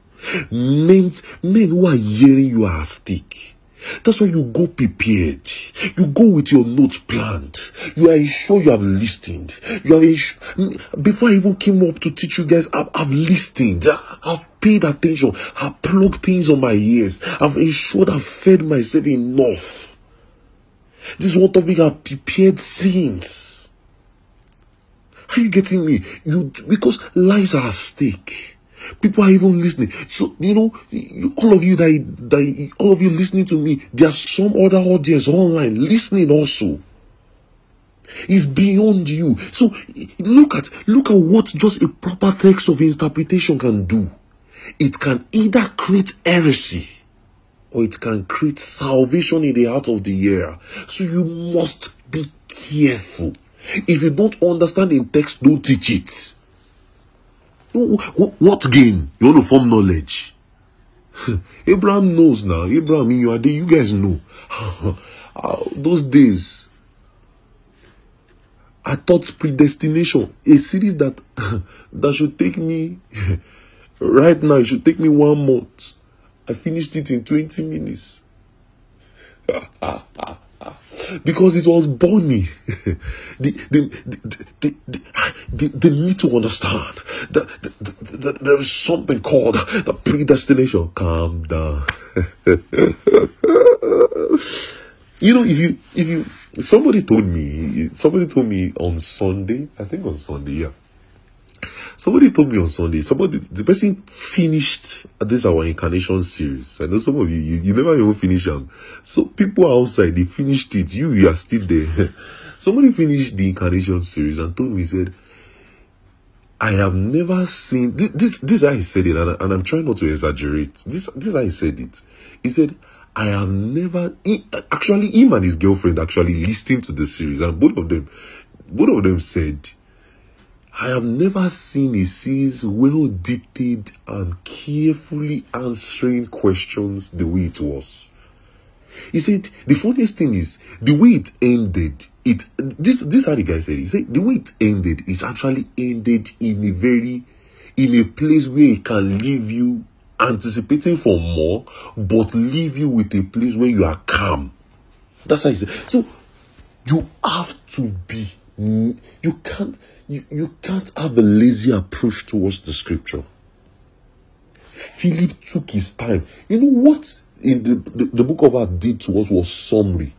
[SPEAKER 1] Men, men who are hearing you are at stake. That's why you go prepared. You go with your notes planned. You are sure you have listened. You are before I even came up to teach you guys, I've, I've listened. I've paid attention. I've plugged things on my ears. I've ensured I've fed myself enough. This is what topic I've prepared since. Are you getting me? You because lives are at stake. People are even listening. So, you know, all of you that, that all of you listening to me, there are some other audience online listening also. It's beyond you. So look at look at what just a proper text of interpretation can do. It can either create heresy or it can create salvation in the heart of the hearer. So you must be careful. If you don't understand in text, don't teach it. What gain? You want to form knowledge? (laughs) Abraham knows now. Abraham in your day, you guys know. (laughs) Ah, those days, I thought predestination, a series that (laughs) that should take me right now, it should take me one month. I finished it in 20 minutes. (laughs) because it was Bonnie. (laughs) the, the, the, the, the, need to understand that, that, that there is something called the predestination. Calm down. (laughs) you know, if you, if you, somebody told me, somebody told me on Sunday, I think on Sunday, yeah Somebody told me on Sunday, somebody, the person finished this our incarnation series. I know some of you, you, you never even finish them. So people outside, they finished it. You, you are still there. (laughs) somebody finished the incarnation series and told me, he said, I have never seen this. This, this is how he said it, and, and I'm trying not to exaggerate. This, this is how he said it. He said, "I have never." He, actually, him and his girlfriend actually listened to the series, and both of them, both of them said I have never seen a series well dictated and carefully answering questions the way it was. He said the funniest thing is the way it ended. It this this how the guy said. He said the way it ended is actually ended in a very in a place where it can leave you anticipating for more, but leave you with a place where you are calm. That's how he said. So you have to be you can't you, you can't have a lazy approach towards the scripture. Philip took his time. You know what in the, the, the book of Acts did to us was summary.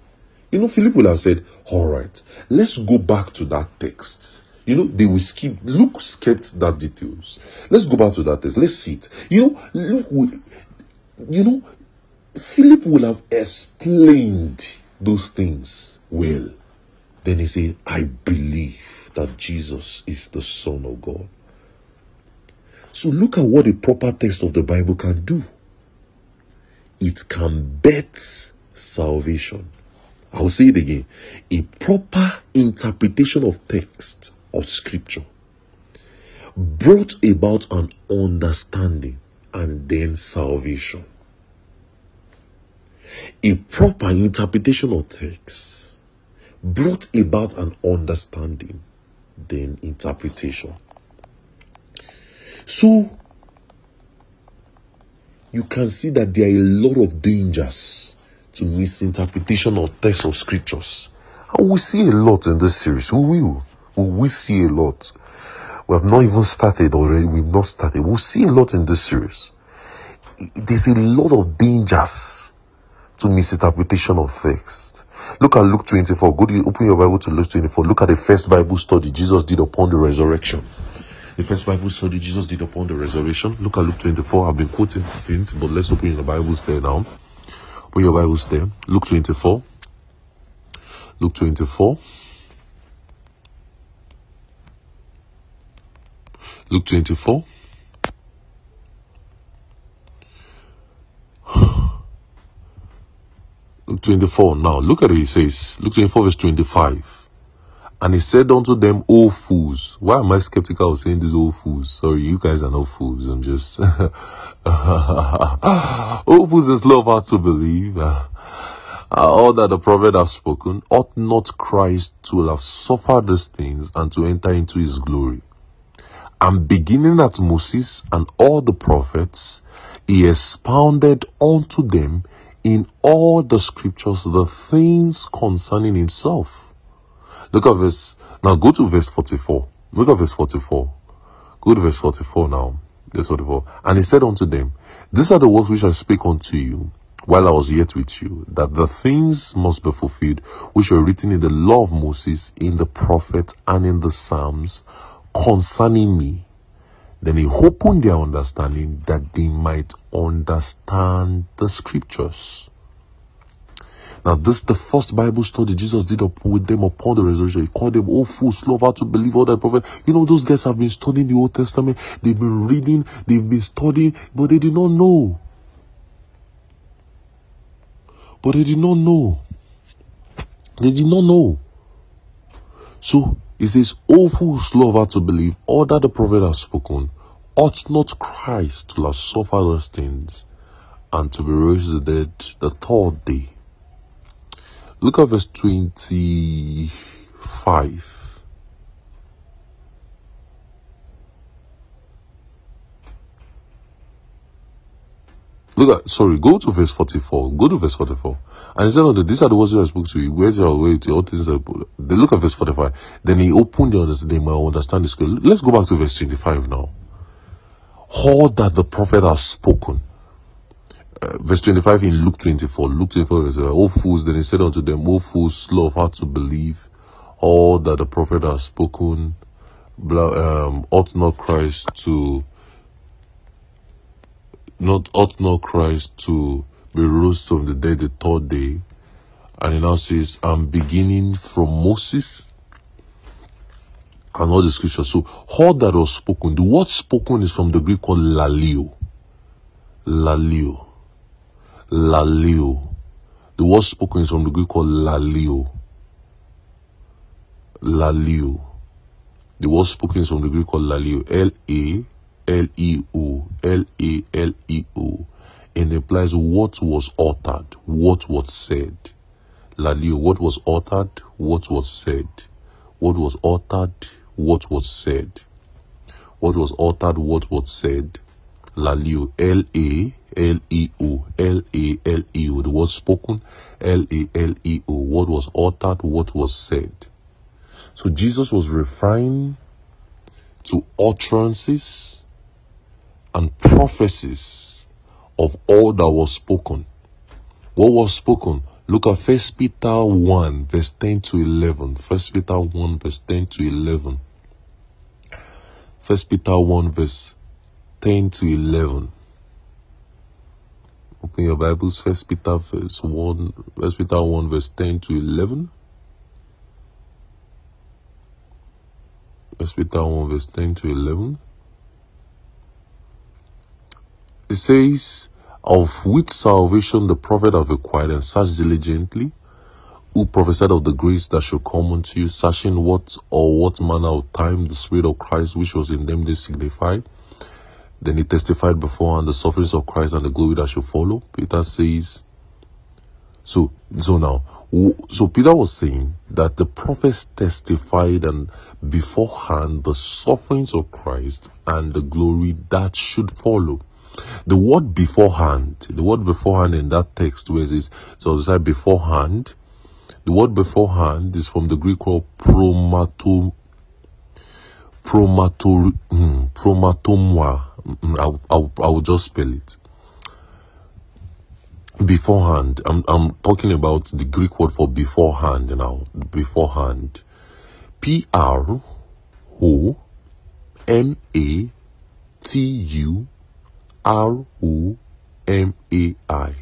[SPEAKER 1] You know, Philip will have said, All right, let's go back to that text. You know, they will skip. Luke skipped that details. Let's go back to that text. Let's see it. You know, Luke you know, Philip will have explained those things well. Then he said, I believe that Jesus is the Son of God. So look at what a proper text of the Bible can do. it can bet salvation. I'll say it again. A proper interpretation of text of scripture brought about an understanding and then salvation. A proper interpretation of text brought about an understanding, then interpretation. So, you can see that there are a lot of dangers to misinterpretation of texts of scriptures. And we see a lot in this series. We will. We will see a lot. We have not even started already. We've not started. We'll see a lot in this series. There's a lot of dangers to misinterpretation of text. Look at Luke 24. Go to open your Bible to Luke 24. Look at the first Bible study Jesus did upon the resurrection. The first Bible study Jesus did upon the resurrection. Look at Luke 24. I've been quoting since, but let's open your Bibles there now. Open your Bibles there. Luke 24. Luke 24. Luke 24. Luke 24. Now, look at it. He says, Luke 24, verse 25. And he said unto them, O fools. Why am I skeptical of saying these old fools? Sorry, you guys are no fools. I'm just. (laughs) O fools and slow of to believe. Uh, all that the prophet has spoken, ought not Christ to have suffered these things and to enter into his glory? And beginning at Moses and all the prophets, he expounded unto them in all the scriptures the things concerning himself. Look at verse, now go to verse 44. Look at verse 44. Go to verse 44 now. Verse 44. And he said unto them, These are the words which I speak unto you while I was yet with you, that the things must be fulfilled which were written in the law of Moses, in the prophet, and in the Psalms concerning me. Then he opened their understanding that they might understand the scriptures. Now, this is the first Bible study Jesus did up with them upon the resurrection. He called them, oh fools, slow to believe all that prophet. You know, those guys have been studying the Old Testament. They've been reading, they've been studying, but they did not know. But they did not know. They did not know. So says, O fools, slow to believe all that the prophet has spoken. Ought not Christ to have suffered those things and to be raised dead the third day? Look at verse 25. Look at, sorry, go to verse 44. Go to verse 44. And he said, oh, these are the words that I spoke to you. Where's your way to all things? that They look at verse 45. Then he opened the understanding, may understand this. Let's go back to verse 25 now. All that the prophet has spoken. Uh, verse 25 in Luke 24. Luke 24 verse Oh fools, then he said unto them, O fools, slow of heart to believe all that the prophet has spoken. Um, ought not Christ to not ought not Christ to be raised from the dead the third day? And he now says, I'm beginning from Moses and all the scriptures. So all that was spoken, the word spoken is from the Greek called laleo. Laleo. Laleo. The word spoken is from the Greek called laleo. Laleo. The word spoken is from the Greek called laleo. L-A L-E-O, L-A-L-E-O, and implies what was uttered, what was said. Laleo, what was uttered, what was said. What was uttered, what was said. What was uttered, what was said. Laleo, L-A-L-E-O, L-A-L-E-O, the word spoken, L-A-L-E-O, what was uttered, what was said. So Jesus was referring to utterances, and prophecies of all that was spoken. What was spoken? Look at First Peter 1, verse 10 to 11. First Peter 1, verse 10 to 11. First Peter 1, verse 10 to 11. Open your Bibles, First Peter verse 1, First Peter 1, verse 10 to 11. First Peter 1, verse 10 to 11. It says, of which salvation the prophet have acquired and searched diligently, who prophesied of the grace that should come unto you, searching what or what manner of time the Spirit of Christ which was in them did signify. Then he testified before on the sufferings of Christ and the glory that should follow. Peter says, so, so now, so Peter was saying that the prophets testified and beforehand the sufferings of Christ and the glory that should follow. The word beforehand, the word beforehand in that text where it is, so it's like beforehand, the word beforehand is from the Greek word promatum, promator, hmm, promatomwa. I, I, I will just spell it. Beforehand, I'm, I'm talking about the Greek word for beforehand now. Beforehand. P R O M A T U R O M A I.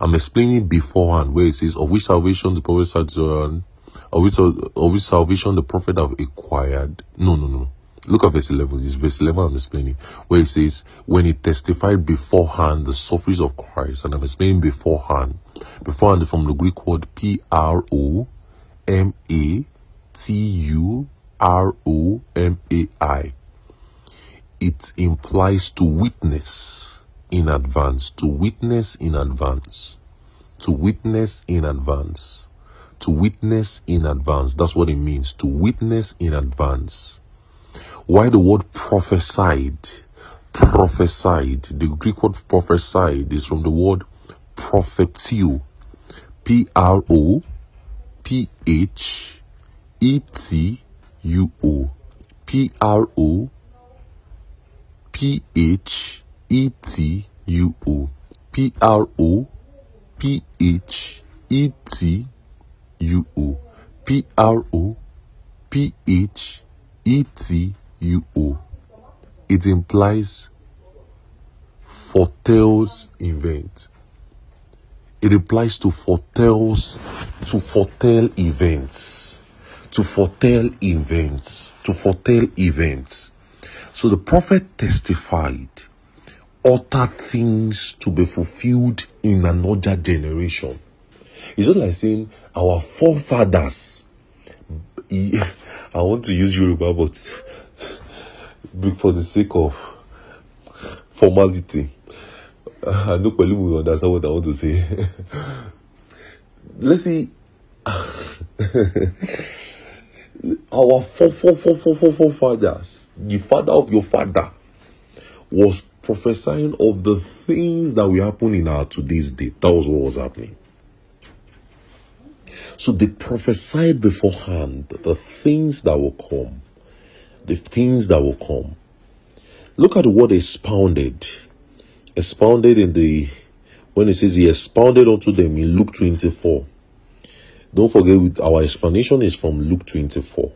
[SPEAKER 1] I'm explaining beforehand where it says, of which salvation the prophet had, of which, of which salvation the prophet have acquired. No, no, no. Look at verse 11. It's verse 11 I'm explaining, where it says, when he testified beforehand the sufferings of Christ, and I'm explaining beforehand. Beforehand from the Greek word P R O M A T U R O M A I it implies to witness in advance, to witness in advance, to witness in advance, to witness in advance. That's what it means, to witness in advance. Why the word prophesied? Prophesied. The Greek word prophesied is from the word propheteuo. P R O P H E T U O. P R O P H E T U O. P R O P H E T U O. P R O P H E T U O. It implies foretells event. It applies to foretells to foretell events. To foretell events. To foretell events. So the prophet testified, uttered things to be fulfilled in another generation. It's not like saying our forefathers. (laughs) I want to use Yoruba, but (laughs) for the sake of formality, (laughs) I know Pelu will understand what I want to say. Let's see. our four, four, four, four, four, four fathers the father of your father was prophesying of the things that will happen in our today's day. That was what was happening. So they prophesied beforehand the things that will come. The things that will come. Look at what expounded. Expounded in the when it says he expounded unto them in Luke 24. Don't forget our explanation is from Luke 24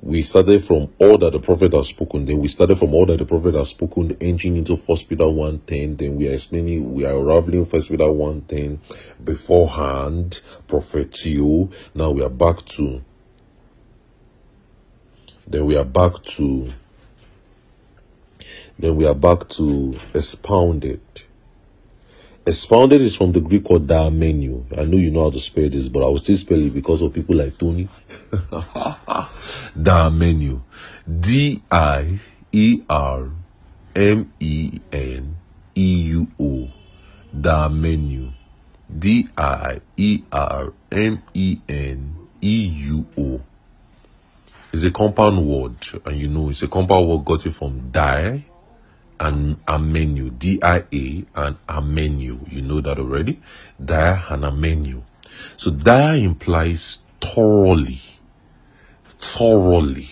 [SPEAKER 1] we started from all that the prophet has spoken. Then we started from all that the prophet has spoken, entering into First Peter 1.10. Then we are explaining, we are unraveling First Peter 1.10 beforehand, propheteuo. Now we are back to, then we are back to, then we are back to expounded. Expounded is from the Greek word menu. I know you know how to spell this, but I will still spell it because of people like Tony. (laughs) menu. D I E R M E N E U O. menu. D I E R M E N E U O. It's a compound word, and you know it's a compound word got it from die and a menu, D-I-A and a menu. You know that already. Dia and a menu. So dia implies thoroughly, thoroughly,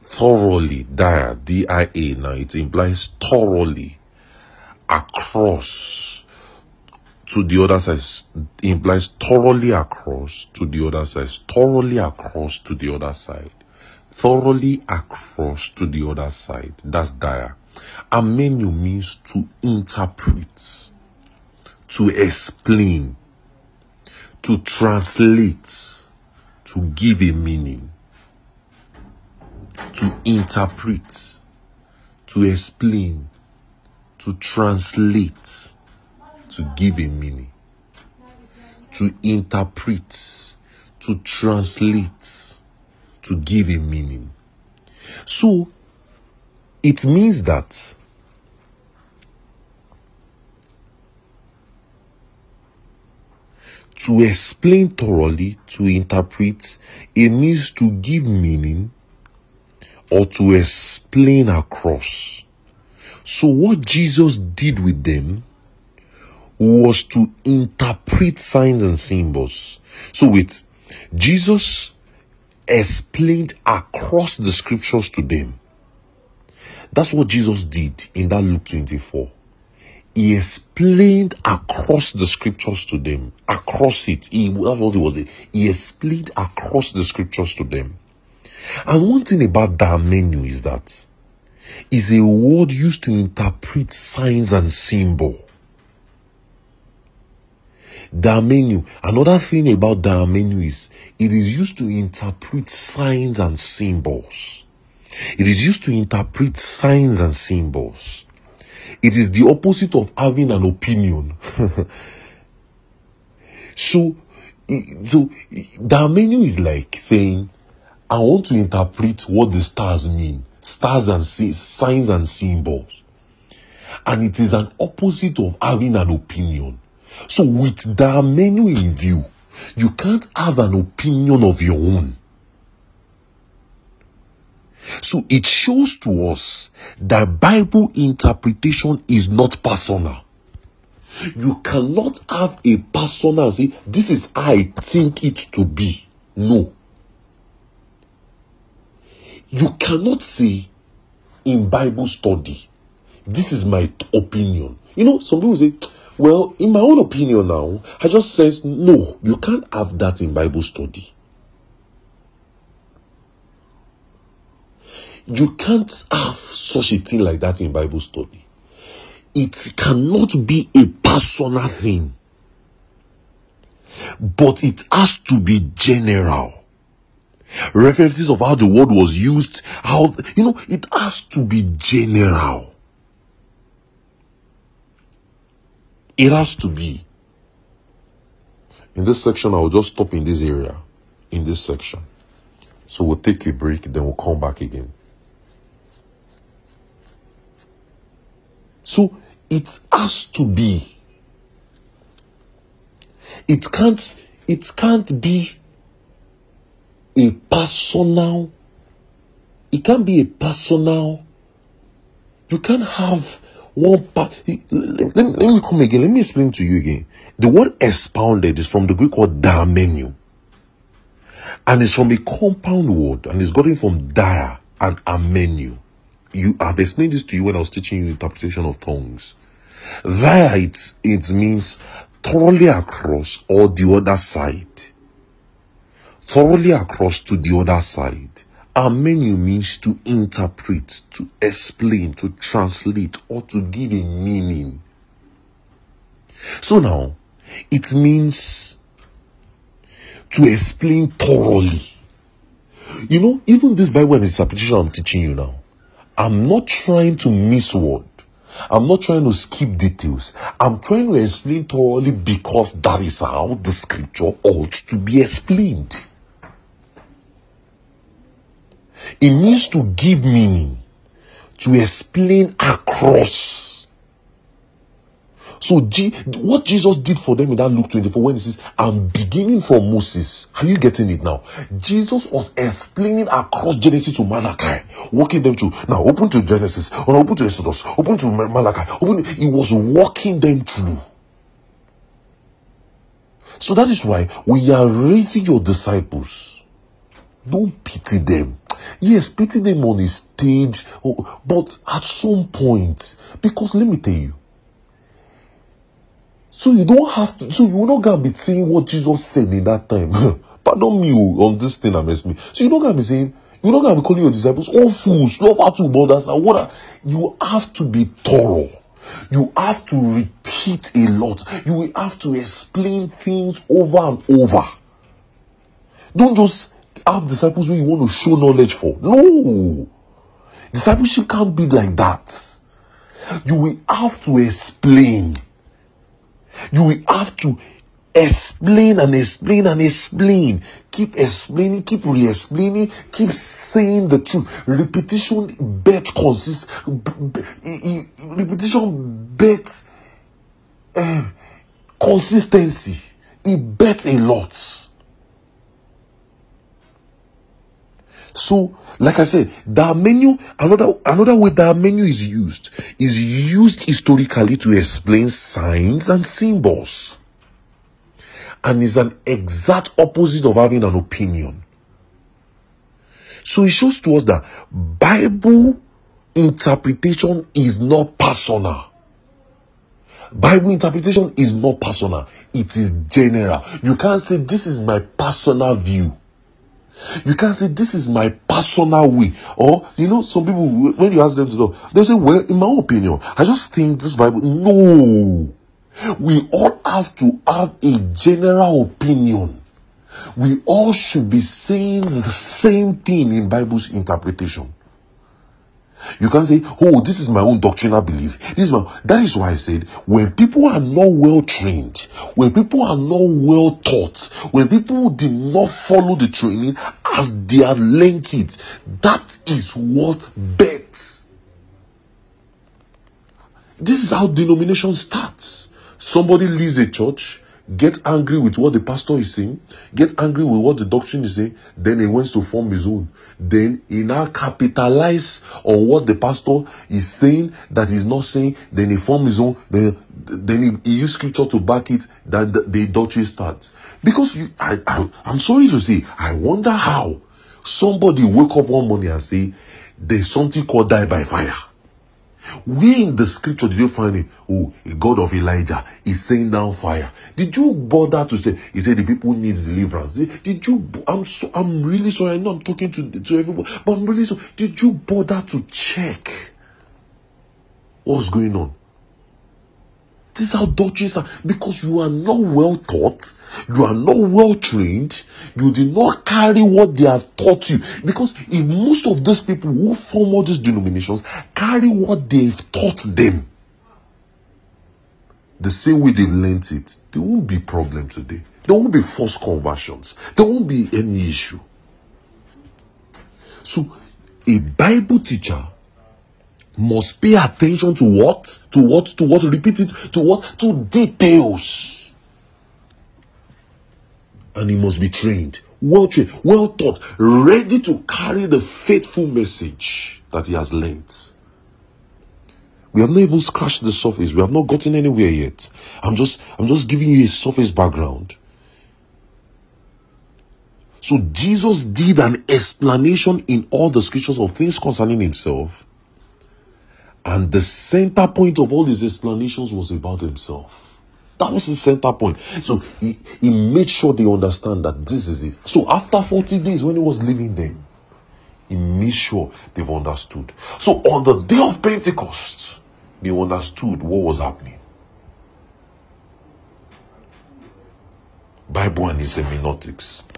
[SPEAKER 1] thoroughly. Dia, D-I-A. Now it implies thoroughly across to the other side implies thoroughly across to the other side, thoroughly across to the other side, thoroughly across to the other side. That's dire. Hermeneuo means to interpret, to explain, to translate, to give a meaning, to interpret, to explain, to translate, to give a meaning, to interpret, to translate, to give a meaning. So, it means that to explain thoroughly, to interpret, it means to give meaning or to explain across. So, what Jesus did with them was to interpret signs and symbols. So, with Jesus explained across the scriptures to them. That's what Jesus did in that Luke 24 he explained across the scriptures to them. Across it. He, what it was. He explained across the scriptures to them. And one thing about that menu is that is a word used to interpret signs and symbol. menu. Another thing about menu is it is used to interpret signs and symbols. It is used to interpret signs and symbols. It is the opposite of having an opinion. (laughs) so, so the menu is like saying, I want to interpret what the stars mean, stars and signs and symbols. And it is an opposite of having an opinion. So with the menu in view, you can't have an opinion of your own. So it shows to us that Bible interpretation is not personal. You cannot have a personal say, this is how I think it to be. No. You cannot say in Bible study, this is my opinion. You know, some people say, well, in my own opinion now, I just says, no, you can't have that in Bible study. You can't have such a thing like that in Bible study. It cannot be a personal thing, but it has to be general. References of how the word was used, how, you know, it has to be general. It has to be. In this section, I'll just stop in this area, in this section. So we'll take a break, then we'll come back again. So it has to be. It can't, it can't be a personal, it can't be a personal, you can't have one part. Let, let, let, me come again. Let me explain to you again. The word expounded is from the Greek word diermeneuo. And it's from a compound word and it's gotten from dia and hermeneuo you I've explained this to you when I was teaching you interpretation of tongues. There it it means thoroughly across or the other side. Thoroughly across to the other side. Hermeneuo means to interpret, to explain, to translate, or to give a meaning. So now, it means to explain thoroughly. You know, even this Bible interpretation I'm teaching you now, I'm not trying to miss word. I'm not trying to skip details. I'm trying to explain thoroughly because that is how the scripture ought to be explained. It means to give meaning, to explain across so G, what Jesus did for them in that Luke 24 when he says, I'm beginning from Moses. Are you getting it now? Jesus was explaining across Genesis to Malachi, walking them through. Now open to Genesis, or open to Exodus, open to Malachi. Open, he was walking them through. So that is why we are raising your disciples. Don't pity them. Yes, pity them on a stage, oh, but at some point, because let me tell you, so you don't have to, so you will not gonna be saying what Jesus said in that time. (laughs) Pardon me oh, on this thing messed me. So you don't gonna be saying, you're not gonna be calling your disciples all fools, love to brothers and what are, you have to be thorough. You have to repeat a lot. You will have to explain things over and over. Don't just have disciples who you want to show knowledge for. No. Discipleship can't be like that. You will have to explain. You will have to explain and explain and explain. Keep explaining, keep re explaining, keep saying the truth. Repetition bet consists, repetition bet uh, consistency. It bet a lot. So, like I said, the menu, another another way that menu is used is used historically to explain signs and symbols. And is an exact opposite of having an opinion. So it shows to us that Bible interpretation is not personal. Bible interpretation is not personal. It is general. You can't say this is my personal view. You can't say this is my personal way. Or, you know, some people, when you ask them to do, they say, well, in my opinion, I just think this Bible. No. We all have to have a general opinion. We all should be saying the same thing in Bible's interpretation. You can say, oh, this is my own doctrinal belief. This is my, that is why I said, when people are not well trained, when people are not well taught, when people did not follow the training as they have learned it, that is what bets. This is how denomination starts. Somebody leaves a church, get angry with what the pastor is saying, get angry with what the doctrine is saying, then he wants to form his own. Then he now capitalize on what the pastor is saying that he's not saying, then he form his own, then, then he, he use scripture to back it, then the, the doctrine starts. Because you, I, I, I'm sorry to say, I wonder how somebody wake up one morning and say, there's something called die by fire. Where in the scripture did you find it? Oh, a God of Elijah is saying down fire. Did you bother to say? He said the people need deliverance. Did you? I'm so. I'm really sorry. I know I'm talking to to everybody, but I'm really sorry. Did you bother to check what's going on? This is how doctrines are because you are not well taught, you are not well trained, you did not carry what they have taught you. Because if most of these people who form all these denominations carry what they've taught them, the same way they've learned it, there won't be problem today. There won't be false conversions. There won't be any issue. So, a Bible teacher must pay attention to what? To what? To what? Repeat it. To what? To details. And he must be trained, well trained, well taught, ready to carry the faithful message that he has learned. We have not even scratched the surface. We have not gotten anywhere yet. I'm just, I'm just giving you a surface background. So Jesus did an explanation in all the scriptures of things concerning himself and the center point of all his explanations was about himself. That was his center point. So he, he made sure they understand that this is it. So after 40 days, when he was leaving them, he made sure they've understood. So on the day of Pentecost, they understood what was happening. Bible and his hermeneutics.